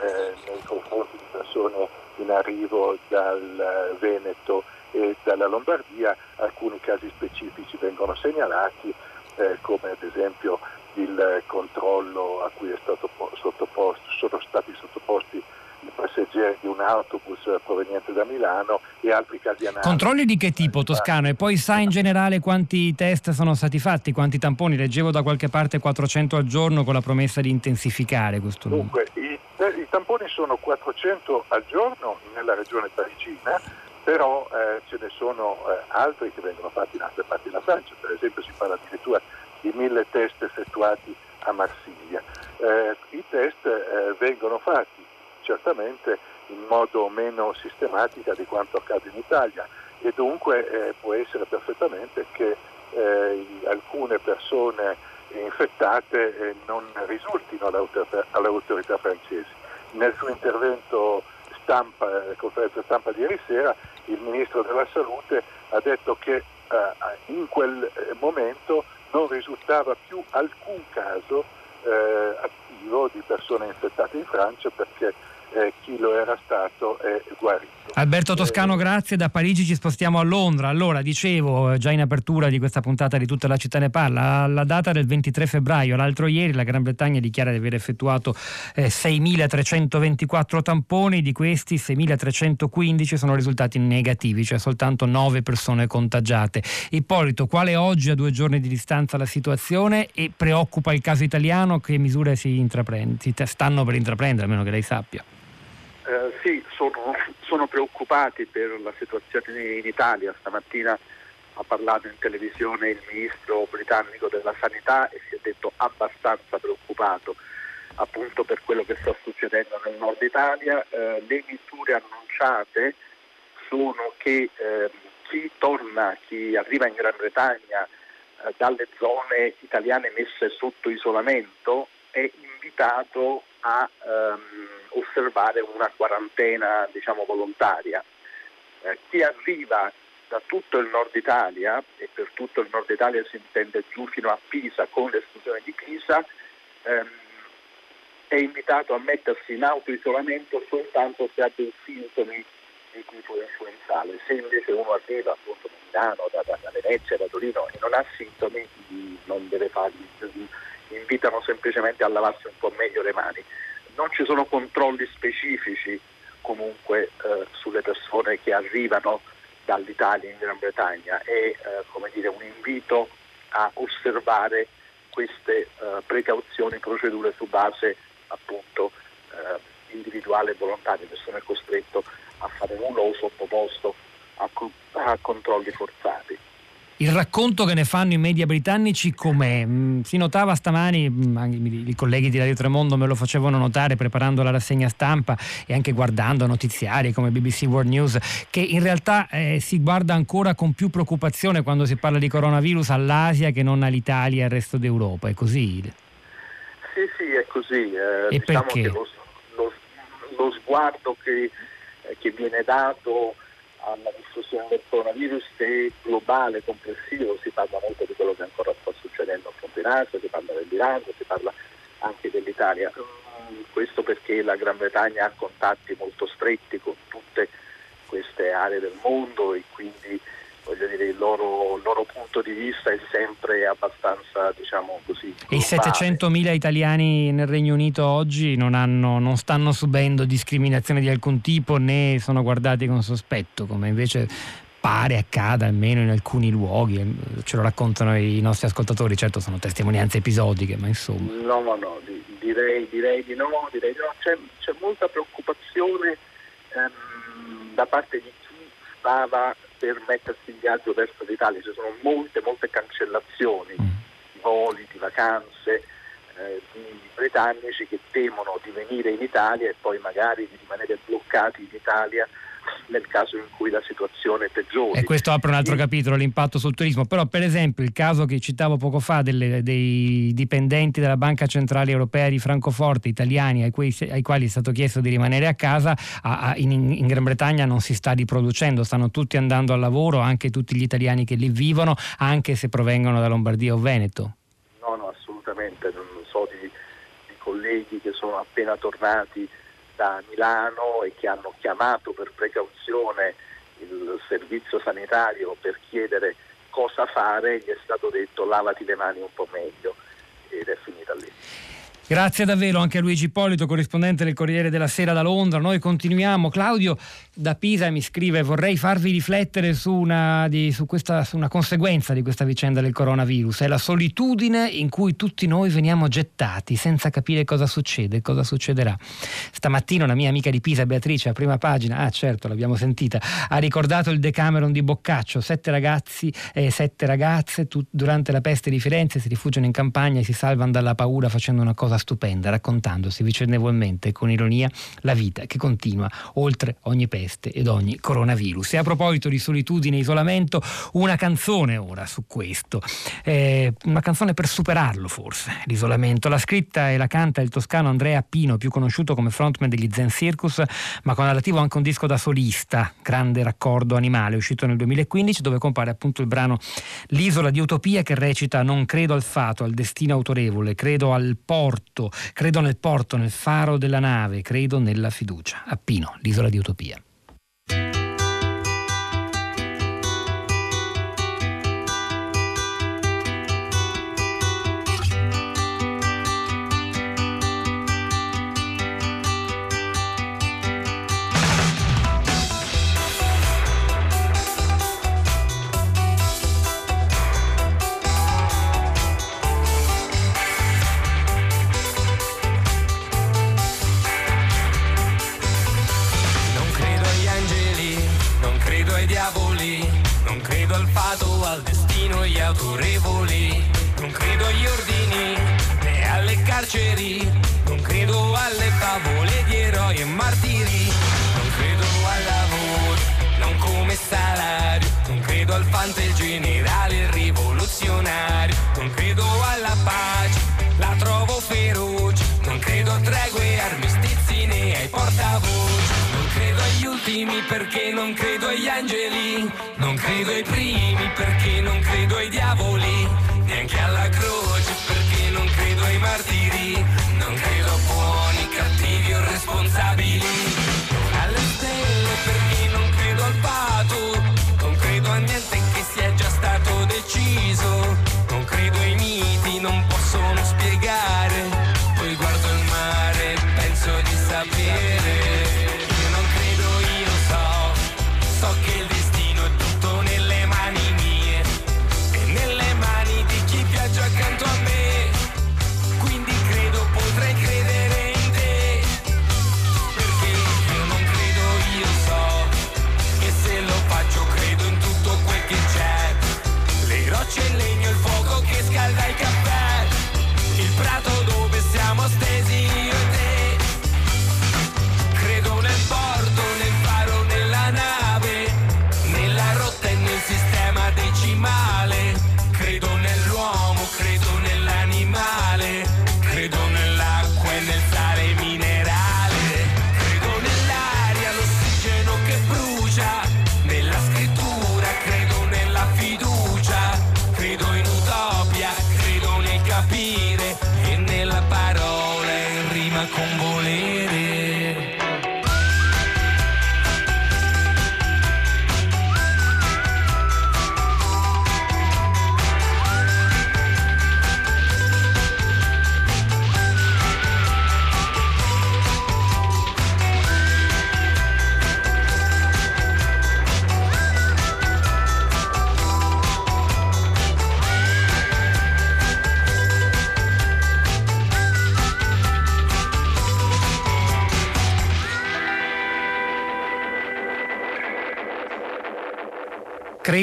nei confronti di persone in arrivo dal Veneto e dalla Lombardia, alcuni casi specifici vengono segnalati eh, come ad esempio il controllo a cui sottoposto, sono stati sottoposti i passeggeri di un autobus proveniente da Milano e altri casi analoghi. Controlli di che tipo Toscano? E poi sa in generale quanti test sono stati fatti, quanti tamponi? Leggevo da qualche parte 400 al giorno con la promessa di intensificare questo numero. Dunque, i, i tamponi sono 400 al giorno nella regione parigina però eh, ce ne sono eh, altri che vengono fatti in altre parti della Francia, per esempio si parla addirittura di mille test effettuati a Marsiglia. Eh, I test eh, vengono fatti certamente in modo meno sistematico di quanto accade in Italia e dunque eh, può essere perfettamente che eh, alcune persone infettate eh, non risultino alle autorità francesi. Nel suo intervento stampa, eh, conferenza stampa di ieri sera, il Ministro della Salute ha detto che eh, in quel momento non risultava più alcun caso eh, attivo di persone infettate in Francia perché eh, chi lo era stato è guarito. Alberto Toscano, eh, grazie. Da Parigi ci spostiamo a Londra. Allora, dicevo eh, già in apertura di questa puntata di tutta la città ne parla, la data del 23 febbraio, l'altro ieri la Gran Bretagna dichiara di aver effettuato eh, 6.324 tamponi, di questi 6.315 sono risultati negativi, cioè soltanto 9 persone contagiate. Ippolito, quale oggi a due giorni di distanza la situazione e preoccupa il caso italiano? Che misure si, si stanno per intraprendere, almeno che lei sappia? Eh, sì, sono, sono, preoccupati per la situazione in Italia. Stamattina ha parlato in televisione il ministro britannico della sanità e si è detto abbastanza preoccupato appunto per quello che sta succedendo nel nord Italia. Eh, le misure annunciate sono che eh, chi torna, chi arriva in Gran Bretagna eh, dalle zone italiane messe sotto isolamento è invitato a ehm, osservare una quarantena diciamo, volontaria. Eh, chi arriva da tutto il nord Italia, e per tutto il nord Italia si intende giù fino a Pisa con l'esclusione di Pisa, ehm, è invitato a mettersi in autoisolamento soltanto se ha dei sintomi di tipo influenzale. Se invece uno arriva appunto da Milano, da, da, da Venezia, da Torino e non ha sintomi, non deve farli, invitano semplicemente a lavarsi un po' meglio le mani non ci sono controlli specifici comunque eh, sulle persone che arrivano dall'Italia in Gran Bretagna è eh, dire, un invito a osservare queste eh, precauzioni, procedure su base appunto eh, individuale e volontaria, nessuno è costretto a fare nulla o sottoposto a, a controlli forzati. Il racconto che ne fanno i media britannici com'è? Mm, si notava stamani, mm, i colleghi di Radio Tremondo me lo facevano notare preparando la rassegna stampa e anche guardando notiziari come BBC World News, che in realtà eh, si guarda ancora con più preoccupazione quando si parla di coronavirus all'Asia che non all'Italia e al resto d'Europa. È così? Sì, sì, è così. Eh, e diciamo perché? Lo, lo, lo, sguardo che, eh, che viene dato alla diffusione del coronavirus è globale, complessivo, si parla molto di quello che ancora sta succedendo appunto in Asia, si parla dell'Iran, si parla anche dell'Italia. Mm, questo perché la Gran Bretagna ha contatti molto stretti con tutte queste aree del mondo e quindi voglio dire, il loro, il loro, punto di vista è sempre abbastanza, diciamo così. E i 700.000 italiani nel Regno Unito oggi non, hanno, non, stanno subendo discriminazione di alcun tipo né sono guardati con sospetto, come invece pare accada almeno in alcuni luoghi, ce lo raccontano i nostri ascoltatori, certo sono testimonianze episodiche, ma insomma. No, no, no, direi, direi di no, direi di no. C'è, c'è molta preoccupazione ehm, da parte di chi stava per mettersi in viaggio verso l'Italia, ci sono molte, molte cancellazioni mm. di voli, di vacanze eh, di britannici che temono di venire in Italia e poi magari di rimanere bloccati in Italia nel caso in cui la situazione peggiori. E questo apre un altro e... capitolo, l'impatto sul turismo. Però per esempio il caso che citavo poco fa delle, dei dipendenti della Banca Centrale Europea di Francoforte, italiani, ai, cui, ai quali è stato chiesto di rimanere a casa, a, a, in, in, Gran Bretagna non si sta riproducendo, stanno tutti andando al lavoro, anche tutti gli italiani che lì vivono, anche se provengono da Lombardia o Veneto. No, no, assolutamente, non so di, di colleghi che sono appena tornati da Milano e che hanno chiamato per precauzione il servizio sanitario per chiedere cosa fare, gli è stato detto lavati le mani un po' meglio ed è finita lì. Grazie davvero anche a Luigi Ippolito, corrispondente del Corriere della Sera da Londra. Noi continuiamo. Claudio da Pisa mi scrive: Vorrei farvi riflettere su una, di, su questa, su una conseguenza di questa vicenda del coronavirus. È la solitudine in cui tutti noi veniamo gettati senza capire cosa succede, cosa succederà. Stamattina una mia amica di Pisa, Beatrice, a prima pagina, ah certo, l'abbiamo sentita, ha ricordato il Decameron di Boccaccio. Sette ragazzi e sette ragazze tu, durante la peste di Firenze si rifugiano in campagna e si salvano dalla paura facendo una cosa cosa stupenda, raccontandosi vicendevolmente con ironia la vita che continua oltre ogni peste ed ogni coronavirus. E a proposito di solitudine e isolamento, una canzone ora su questo, eh, una canzone per superarlo forse, l'isolamento. La scritta e la canta il toscano Andrea Pino, più conosciuto come frontman degli Zen Circus, ma con relativo anche un disco da solista, grande raccordo animale, uscito nel 2015, dove compare appunto il brano L'isola di utopia che recita Non credo al fato, al destino autorevole, credo al porto, credo nel porto, nel faro della nave, credo nella fiducia. A Pino, l'isola di utopia. ai diavoli, non credo al fato, al destino e agli autorevoli, non credo agli ordini né alle carceri, non credo alle favole di eroi e martiri, non credo al lavoro, non come salario, non credo al fante il generale rivoluzionario, non credo alla pace, la trovo feroce, non credo a tregue, armistizi né ai portavoce perché non credo agli angeli, non credo ai primi perché non credo ai diavoli, neanche alla croce perché non credo ai martiri, non credo a buoni, cattivi o responsabili, alle stelle perché non credo al pato, non credo a niente che sia già stato deciso,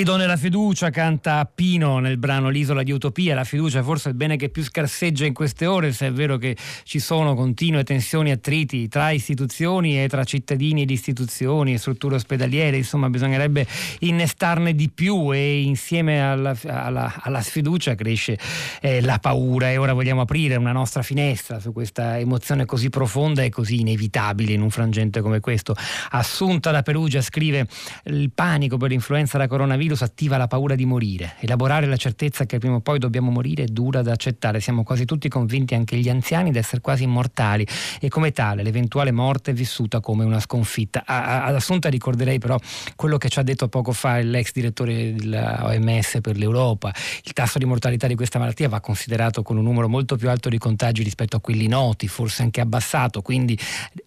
Credo nella fiducia, canta Pino nel brano L'isola di Utopia. La fiducia forse è il bene che più scarseggia in queste ore, se è vero che ci sono continue tensioni e attriti tra istituzioni e tra cittadini ed istituzioni e strutture ospedaliere. Insomma, bisognerebbe innestarne di più e insieme alla, alla, alla sfiducia cresce eh, la paura. E ora vogliamo aprire una nostra finestra su questa emozione così profonda e così inevitabile in un frangente come questo. Assunta da Perugia scrive il panico per l'influenza da coronavirus coronavirus attiva la paura di morire. Elaborare la certezza che prima o poi dobbiamo morire è dura da accettare. Siamo quasi tutti convinti, anche gli anziani, di essere quasi immortali e come tale l'eventuale morte è vissuta come una sconfitta. ad Assunta ricorderei però quello che ci ha detto poco fa l'ex direttore dell'OMS per l'Europa. Il tasso di mortalità di questa malattia va considerato con un numero molto più alto di contagi rispetto a quelli noti, forse anche abbassato, quindi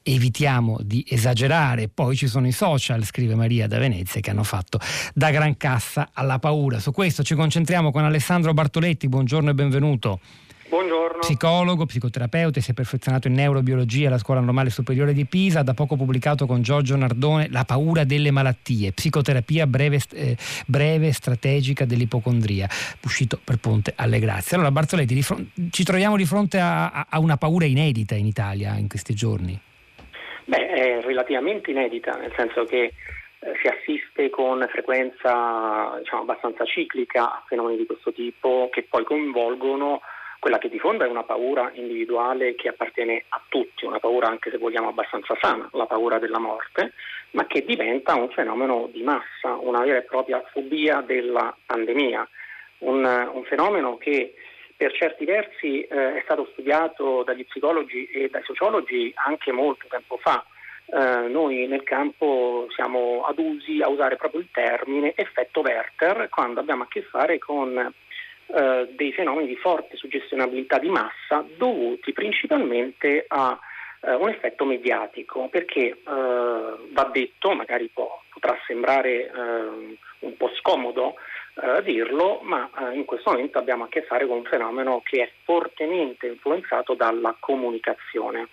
evitiamo di esagerare. Poi ci sono i social, scrive Maria da Venezia, che hanno fatto da gran cassa alla paura. Su questo ci concentriamo con Alessandro Bartoletti, buongiorno e benvenuto. Buongiorno. Psicologo, psicoterapeuta, si è perfezionato in neurobiologia alla Scuola Normale Superiore di Pisa, da poco pubblicato con Giorgio Nardone La paura delle malattie, psicoterapia breve, eh, breve strategica dell'ipocondria, uscito per Ponte alle Grazie. Allora Barzoletti, fronte, ci troviamo di fronte a, a una paura inedita in Italia in questi giorni? Beh, è relativamente inedita, nel senso che si assiste con frequenza diciamo, abbastanza ciclica a fenomeni di questo tipo che poi coinvolgono quella che di fondo è una paura individuale che appartiene a tutti, una paura anche se vogliamo abbastanza sana, la paura della morte, ma che diventa un fenomeno di massa, una vera e propria fobia della pandemia, un, un fenomeno che per certi versi eh, è stato studiato dagli psicologi e dai sociologi anche molto tempo fa. Eh, noi nel campo siamo adusi a usare proprio il termine effetto Werther quando abbiamo a che fare con eh, dei fenomeni di forte suggestionabilità di massa dovuti principalmente a eh, un effetto mediatico, perché eh, va detto, magari può, potrà sembrare eh, un po' scomodo dirlo, ma in questo momento abbiamo a che fare con un fenomeno che è fortemente influenzato dalla comunicazione.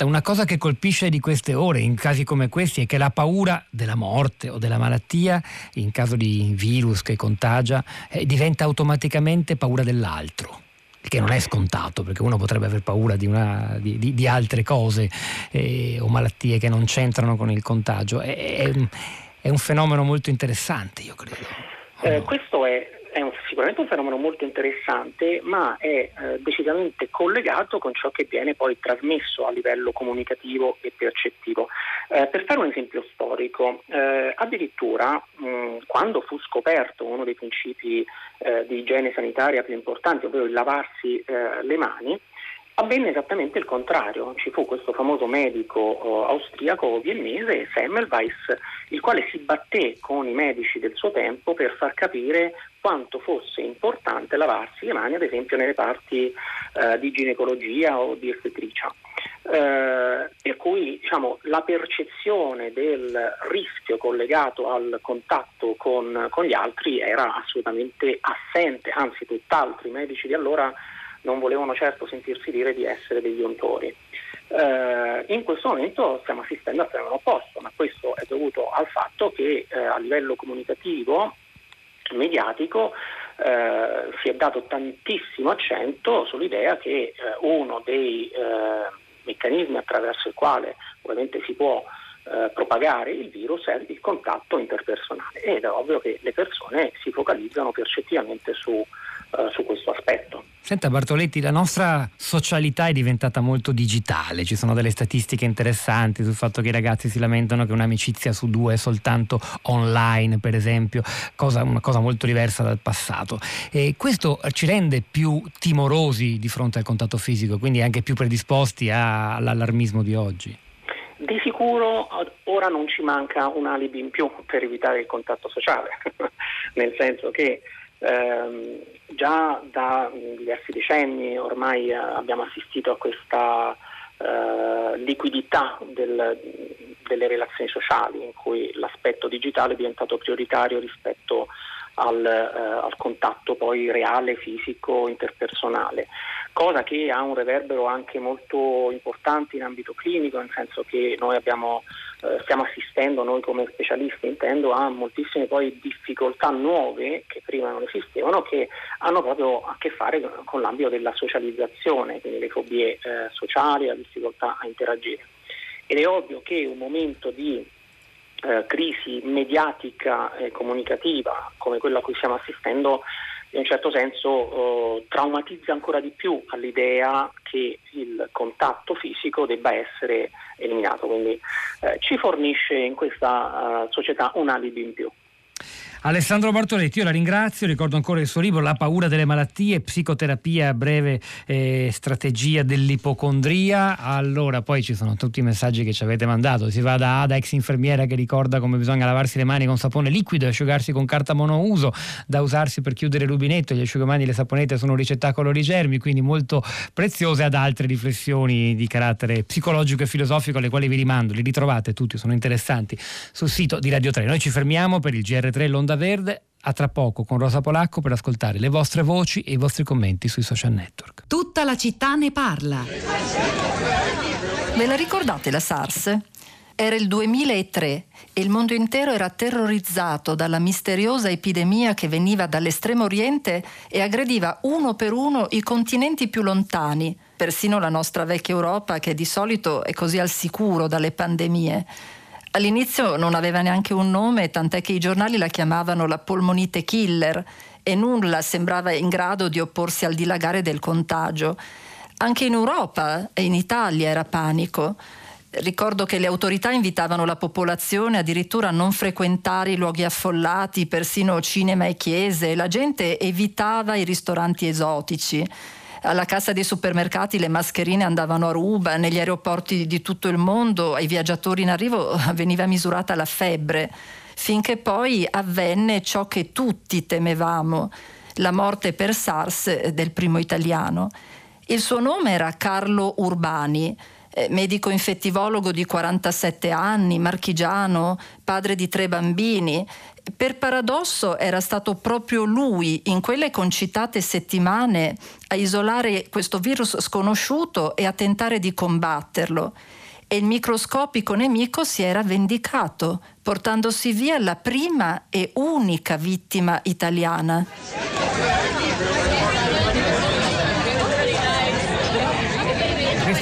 Una cosa che colpisce di queste ore, in casi come questi, è che la paura della morte o della malattia, in caso di virus che contagia, eh, diventa automaticamente paura dell'altro che non è scontato perché uno potrebbe aver paura di, una, di, di, di altre cose eh, o malattie che non c'entrano con il contagio. È, è, è un fenomeno molto interessante, io credo. Eh, questo è sicuramente un fenomeno molto interessante, ma è eh, decisamente collegato con ciò che viene poi trasmesso a livello comunicativo e percettivo. Eh, per fare un esempio storico, eh, addirittura mh, quando fu scoperto uno dei principi eh, di igiene sanitaria più importanti, ovvero il lavarsi eh, le mani, Avvenne esattamente il contrario, ci fu questo famoso medico uh, austriaco viennese, Semmelweis, il quale si batté con i medici del suo tempo per far capire quanto fosse importante lavarsi le mani, ad esempio nelle parti uh, di ginecologia o di ostetricia. Uh, per cui diciamo, la percezione del rischio collegato al contatto con, con gli altri era assolutamente assente, anzi tutt'altro, i medici di allora non volevano certo sentirsi dire di essere degli ontori. Eh, in questo momento stiamo assistendo al fenomeno opposto, ma questo è dovuto al fatto che eh, a livello comunicativo, mediatico, eh, si è dato tantissimo accento sull'idea che eh, uno dei eh, meccanismi attraverso il quale ovviamente si può eh, propagare il virus è il contatto interpersonale ed è ovvio che le persone si focalizzano percettivamente su eh, su questo aspetto. Senta Bartoletti, la nostra socialità è diventata molto digitale, ci sono delle statistiche interessanti sul fatto che i ragazzi si lamentano che un'amicizia su due è soltanto online, per esempio, cosa, una cosa molto diversa dal passato. E questo ci rende più timorosi di fronte al contatto fisico, quindi anche più predisposti a, all'allarmismo di oggi. Di sicuro ora non ci manca un alibi in più per evitare il contatto sociale, [laughs] nel senso che ehm, già da diversi decenni ormai eh, abbiamo assistito a questa eh, liquidità del, delle relazioni sociali in cui l'aspetto digitale è diventato prioritario rispetto al, eh, al contatto poi reale, fisico, interpersonale cosa che ha un reverbero anche molto importante in ambito clinico, nel senso che noi abbiamo, eh, stiamo assistendo, noi come specialisti intendo, a moltissime poi difficoltà nuove che prima non esistevano, che hanno proprio a che fare con l'ambito della socializzazione, quindi le fobie eh, sociali, la difficoltà a interagire. Ed è ovvio che un momento di eh, crisi mediatica e comunicativa come quella a cui stiamo assistendo in un certo senso eh, traumatizza ancora di più all'idea che il contatto fisico debba essere eliminato, quindi eh, ci fornisce in questa uh, società un alibi in più. Alessandro Bartoletti, io la ringrazio, ricordo ancora il suo libro La paura delle malattie, psicoterapia breve eh, strategia dell'ipocondria. Allora, poi ci sono tutti i messaggi che ci avete mandato, si va da Ada, ex infermiera che ricorda come bisogna lavarsi le mani con sapone liquido e asciugarsi con carta monouso, da usarsi per chiudere il rubinetto, gli asciugamani e le saponette sono un ricettacolo di germi, quindi molto preziose, ad altre riflessioni di carattere psicologico e filosofico alle quali vi rimando, li ritrovate tutti, sono interessanti sul sito di Radio 3. Noi ci fermiamo per il GR3 L'Onda Verde A tra poco con Rosa Polacco per ascoltare le vostre voci e i vostri commenti sui social network. Tutta la città ne parla. Ve la ricordate la SARS? Era il 2003 e il mondo intero era terrorizzato dalla misteriosa epidemia che veniva dall'estremo oriente e aggrediva uno per uno i continenti più lontani, persino la nostra vecchia Europa che di solito è così al sicuro dalle pandemie. All'inizio non aveva neanche un nome, tant'è che i giornali la chiamavano la polmonite killer e nulla sembrava in grado di opporsi al dilagare del contagio. Anche in Europa e in Italia era panico. Ricordo che le autorità invitavano la popolazione addirittura a non frequentare i luoghi affollati, persino cinema e chiese, la gente evitava i ristoranti esotici. Alla cassa dei supermercati le mascherine andavano a ruba, negli aeroporti di tutto il mondo ai viaggiatori in arrivo veniva misurata la febbre, finché poi avvenne ciò che tutti temevamo, la morte per SARS del primo italiano. Il suo nome era Carlo Urbani eh, medico infettivologo di 47 anni, marchigiano, padre di tre bambini. Per paradosso era stato proprio lui, in quelle concitate settimane, a isolare questo virus sconosciuto e a tentare di combatterlo. E il microscopico nemico si era vendicato, portandosi via la prima e unica vittima italiana.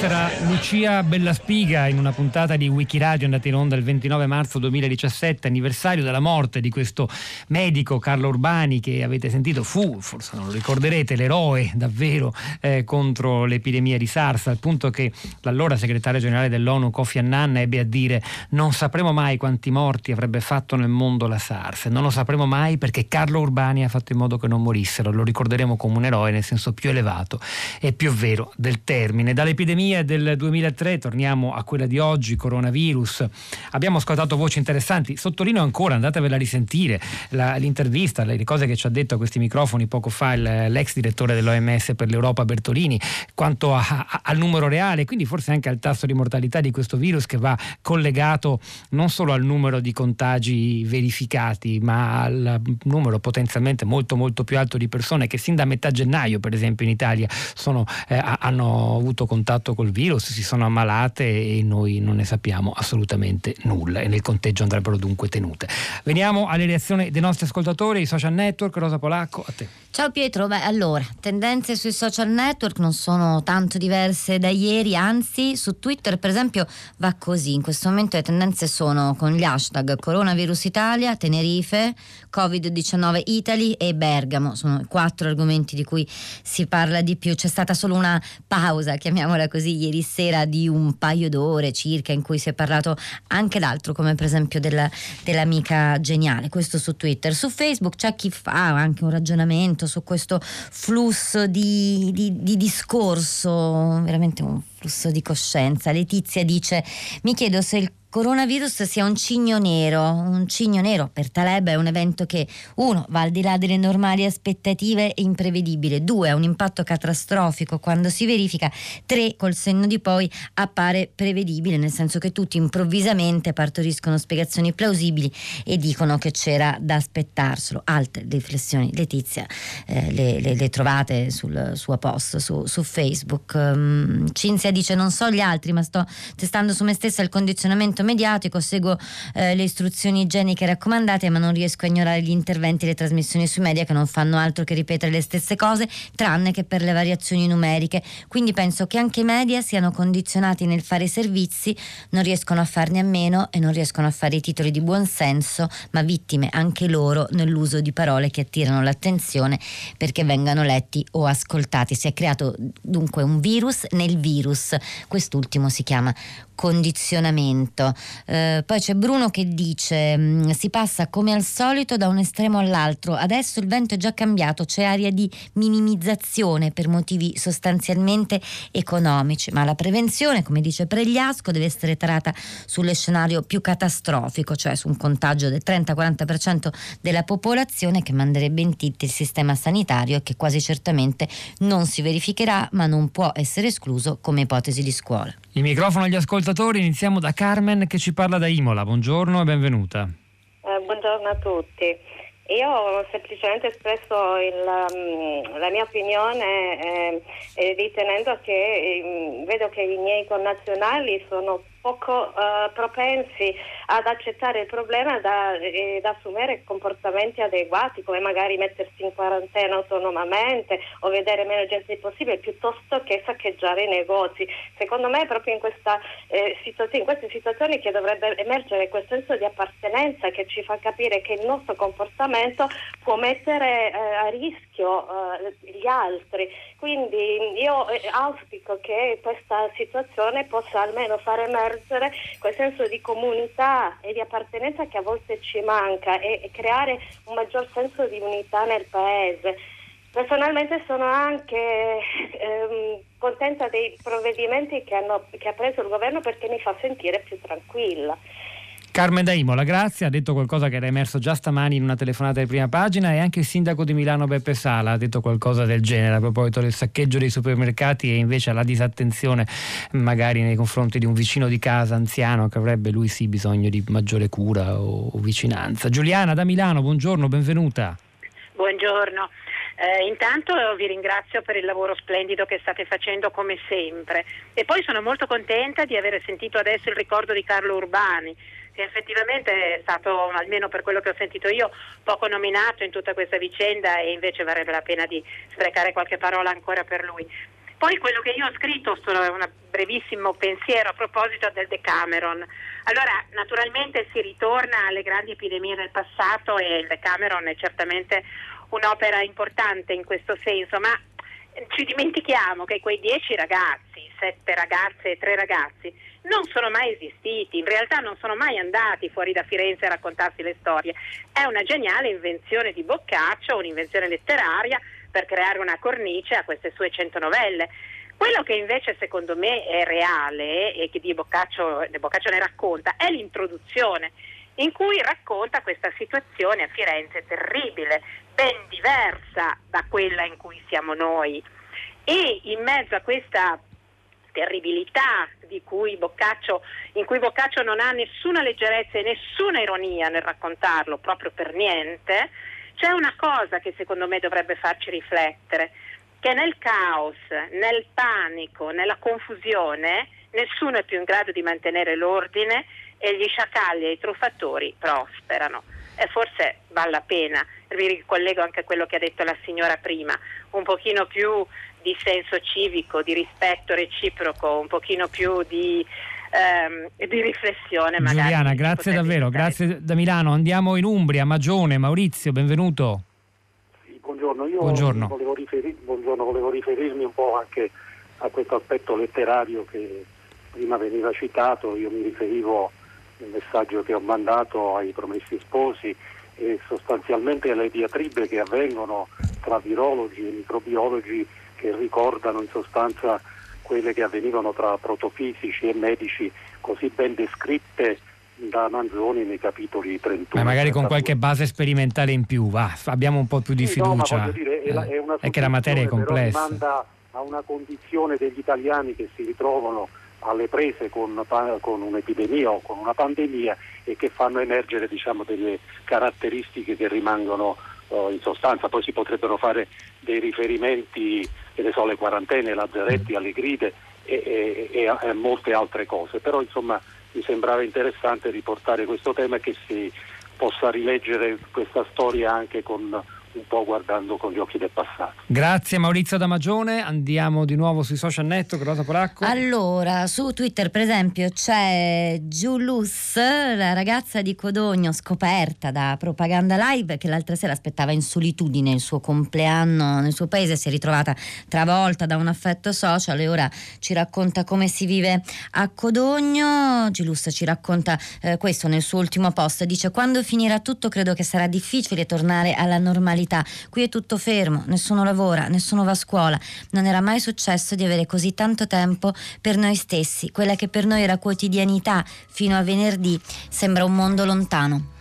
Era Lucia Bellaspiga in una puntata di Wikiradio andata in onda il 29 marzo 2017, anniversario della morte di questo medico Carlo Urbani che avete sentito fu, forse non lo ricorderete, l'eroe davvero eh, contro l'epidemia di SARS, al punto che l'allora segretario generale dell'ONU Kofi Annan ebbe a dire non sapremo mai quanti morti avrebbe fatto nel mondo la SARS, non lo sapremo mai perché Carlo Urbani ha fatto in modo che non morissero, lo ricorderemo come un eroe nel senso più elevato e più vero del termine. Dall'epidemia pandemia del 2003, torniamo a quella di oggi, coronavirus. Abbiamo ascoltato voci interessanti, sottolineo ancora, andatevela a risentire, la, l'intervista, le cose che ci ha detto a questi microfoni poco fa il, l'ex direttore dell'OMS per l'Europa Bertolini, quanto a, a, al numero reale, quindi forse anche al tasso di mortalità di questo virus che va collegato non solo al numero di contagi verificati, ma al numero potenzialmente molto molto più alto di persone che sin da metà gennaio, per esempio in Italia, sono, eh, hanno avuto contatto contatto col virus, si sono ammalate e noi non ne sappiamo assolutamente nulla e nel conteggio andrebbero dunque tenute. Veniamo alle reazioni dei nostri ascoltatori, i social network, Rosa Polacco, a te. Ciao Pietro, beh allora, tendenze sui social network non sono tanto diverse da ieri, anzi su Twitter per esempio va così, in questo momento le tendenze sono con gli hashtag coronavirus Italia, Tenerife, Covid-19 Italy e Bergamo, sono i quattro argomenti di cui si parla di più, c'è stata solo una pausa, chiamiamola così, ieri sera di un paio d'ore circa in cui si è parlato anche d'altro come per esempio della, dell'amica geniale, questo su Twitter, su Facebook c'è chi fa anche un ragionamento su questo flusso di, di, di discorso, veramente un flusso di coscienza. Letizia dice: Mi chiedo se il coronavirus sia un cigno nero. Un cigno nero per Taleb è un evento che, uno, va al di là delle normali aspettative e imprevedibile, due, ha un impatto catastrofico quando si verifica, tre, col senno di poi appare prevedibile, nel senso che tutti improvvisamente partoriscono spiegazioni plausibili e dicono che c'era da aspettarselo. Altre riflessioni, Letizia, eh, le, le, le, trovate sul suo post su, su Facebook. Um, Cinzia dice: Non so gli altri, ma sto testando su me stessa il condizionamento mediatico, seguo eh, le istruzioni igieniche raccomandate, ma non riesco a ignorare gli interventi e le trasmissioni sui media che non fanno altro che ripetere le stesse cose, tranne che per le variazioni numeriche. Quindi penso che anche i media siano condizionati nel fare servizi, non riescono a farne a meno e non riescono a fare i titoli di buonsenso, ma vittime anche loro nell'uso di parole che attirano l'attenzione perché vengano letti o ascoltati. Si è creato dunque un virus nel virus, quest'ultimo si chiama condizionamento. Eh, poi c'è Bruno che dice mm, si passa come al solito da un estremo all'altro, adesso il vento è già cambiato, c'è aria di minimizzazione per motivi sostanzialmente economici, ma la prevenzione, come dice Pregliasco, deve essere tarata sullo scenario più catastrofico, cioè su un contagio del 30-40% della popolazione che manderebbe in tilt il sistema sanitario e che quasi certamente non si verificherà, ma non può essere escluso come ipotesi di scuola. Il microfono agli ascoltatori, iniziamo da Carmen che ci parla da Imola. Buongiorno e benvenuta. Eh, buongiorno a tutti. Io ho semplicemente espresso il, um, la mia opinione eh, ritenendo che eh, vedo che i miei connazionali sono poco uh, propensi ad accettare il problema da, e ad assumere comportamenti adeguati, come magari mettersi in quarantena autonomamente o vedere meno gente possibile, piuttosto che saccheggiare i negozi. Secondo me è proprio in, questa, eh, in queste situazioni che dovrebbe emergere quel senso di appartenenza che ci fa capire che il nostro comportamento può mettere eh, a rischio eh, gli altri. Quindi io eh, auspico che questa situazione possa almeno far emergere quel senso di comunità e di appartenenza che a volte ci manca e, e creare un maggior senso di unità nel paese. Personalmente sono anche ehm, contenta dei provvedimenti che, hanno, che ha preso il governo perché mi fa sentire più tranquilla. Carmen da Imola, grazie, ha detto qualcosa che era emerso già stamani in una telefonata di prima pagina e anche il sindaco di Milano Beppe Sala ha detto qualcosa del genere a proposito del saccheggio dei supermercati e invece la disattenzione magari nei confronti di un vicino di casa anziano che avrebbe lui sì bisogno di maggiore cura o, o vicinanza. Giuliana da Milano, buongiorno, benvenuta. Buongiorno. Eh, intanto vi ringrazio per il lavoro splendido che state facendo come sempre e poi sono molto contenta di aver sentito adesso il ricordo di Carlo Urbani che effettivamente è stato, almeno per quello che ho sentito io, poco nominato in tutta questa vicenda e invece varrebbe la pena di sprecare qualche parola ancora per lui. Poi quello che io ho scritto, solo un brevissimo pensiero a proposito del Decameron. Allora, naturalmente si ritorna alle grandi epidemie del passato e il Decameron è certamente un'opera importante in questo senso, ma ci dimentichiamo che quei dieci ragazzi, sette ragazze e tre ragazzi, non sono mai esistiti, in realtà non sono mai andati fuori da Firenze a raccontarsi le storie. È una geniale invenzione di Boccaccio, un'invenzione letteraria per creare una cornice a queste sue cento novelle. Quello che invece secondo me è reale e che di Boccaccio, Boccaccio ne racconta è l'introduzione in cui racconta questa situazione a Firenze terribile, ben diversa da quella in cui siamo noi. E in mezzo a questa terribilità cui Boccaccio, in cui Boccaccio non ha nessuna leggerezza e nessuna ironia nel raccontarlo, proprio per niente, c'è una cosa che secondo me dovrebbe farci riflettere, che nel caos, nel panico, nella confusione, nessuno è più in grado di mantenere l'ordine e gli sciacalli e i truffatori prosperano. E forse vale la pena, vi ricollego anche a quello che ha detto la signora prima, un pochino più di senso civico, di rispetto reciproco, un pochino più di, ehm, di riflessione. Magari, Giuliana, grazie davvero, grazie da Milano. Andiamo in Umbria, Magione, Maurizio, benvenuto. Sì, buongiorno, io buongiorno. Volevo, riferir, buongiorno, volevo riferirmi un po' anche a questo aspetto letterario che prima veniva citato, io mi riferivo nel messaggio che ho mandato ai promessi sposi e sostanzialmente alle diatribe che avvengono tra virologi e microbiologi che ricordano in sostanza quelle che avvenivano tra protofisici e medici così ben descritte da Manzoni nei capitoli 31. Ma magari con qualche base sperimentale in più, va, abbiamo un po' più di fiducia. No, dire, è, la, è, una è che la materia è complessa. Rimanda a una condizione degli italiani che si ritrovano alle prese con, con, un'epidemia o con una pandemia e che fanno emergere diciamo, delle caratteristiche che rimangono uh, in sostanza. Poi si potrebbero fare dei riferimenti so, le quarantene, lazzaretti, alle gride e, e, e, molte altre cose. Però insomma mi sembrava interessante riportare questo tema e che si possa rileggere questa storia anche con un po' guardando con gli occhi del passato. Grazie Maurizio Damagione, andiamo di nuovo sui social network, Rosa Polacco. Allora, su Twitter per esempio c'è Giulus, la ragazza di Codogno scoperta da Propaganda Live che l'altra sera aspettava in solitudine il suo compleanno nel suo paese, si è ritrovata travolta da un affetto social e ora ci racconta come si vive a Codogno. Giulus ci racconta eh, questo nel suo ultimo post, dice quando finirà tutto credo che sarà difficile tornare alla normalità normalità. Qui è tutto fermo, nessuno lavora, nessuno va a scuola. Non era mai successo di avere così tanto tempo per noi stessi. Quella che per noi era quotidianità fino a venerdì sembra un mondo lontano.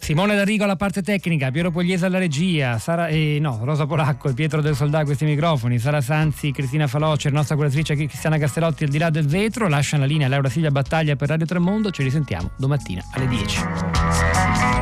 Simone D'Arrigo alla parte tecnica, Piero Pogliese alla regia, Sara, eh, no, Rosa Polacco e Pietro del Soldà a questi microfoni, Sara Sanzi, Cristina Faloce, nostra curatrice Cristiana Castellotti al di là del vetro, lasciano la linea Laura Silvia Battaglia per Radio Tremondo, ci risentiamo domattina alle 10.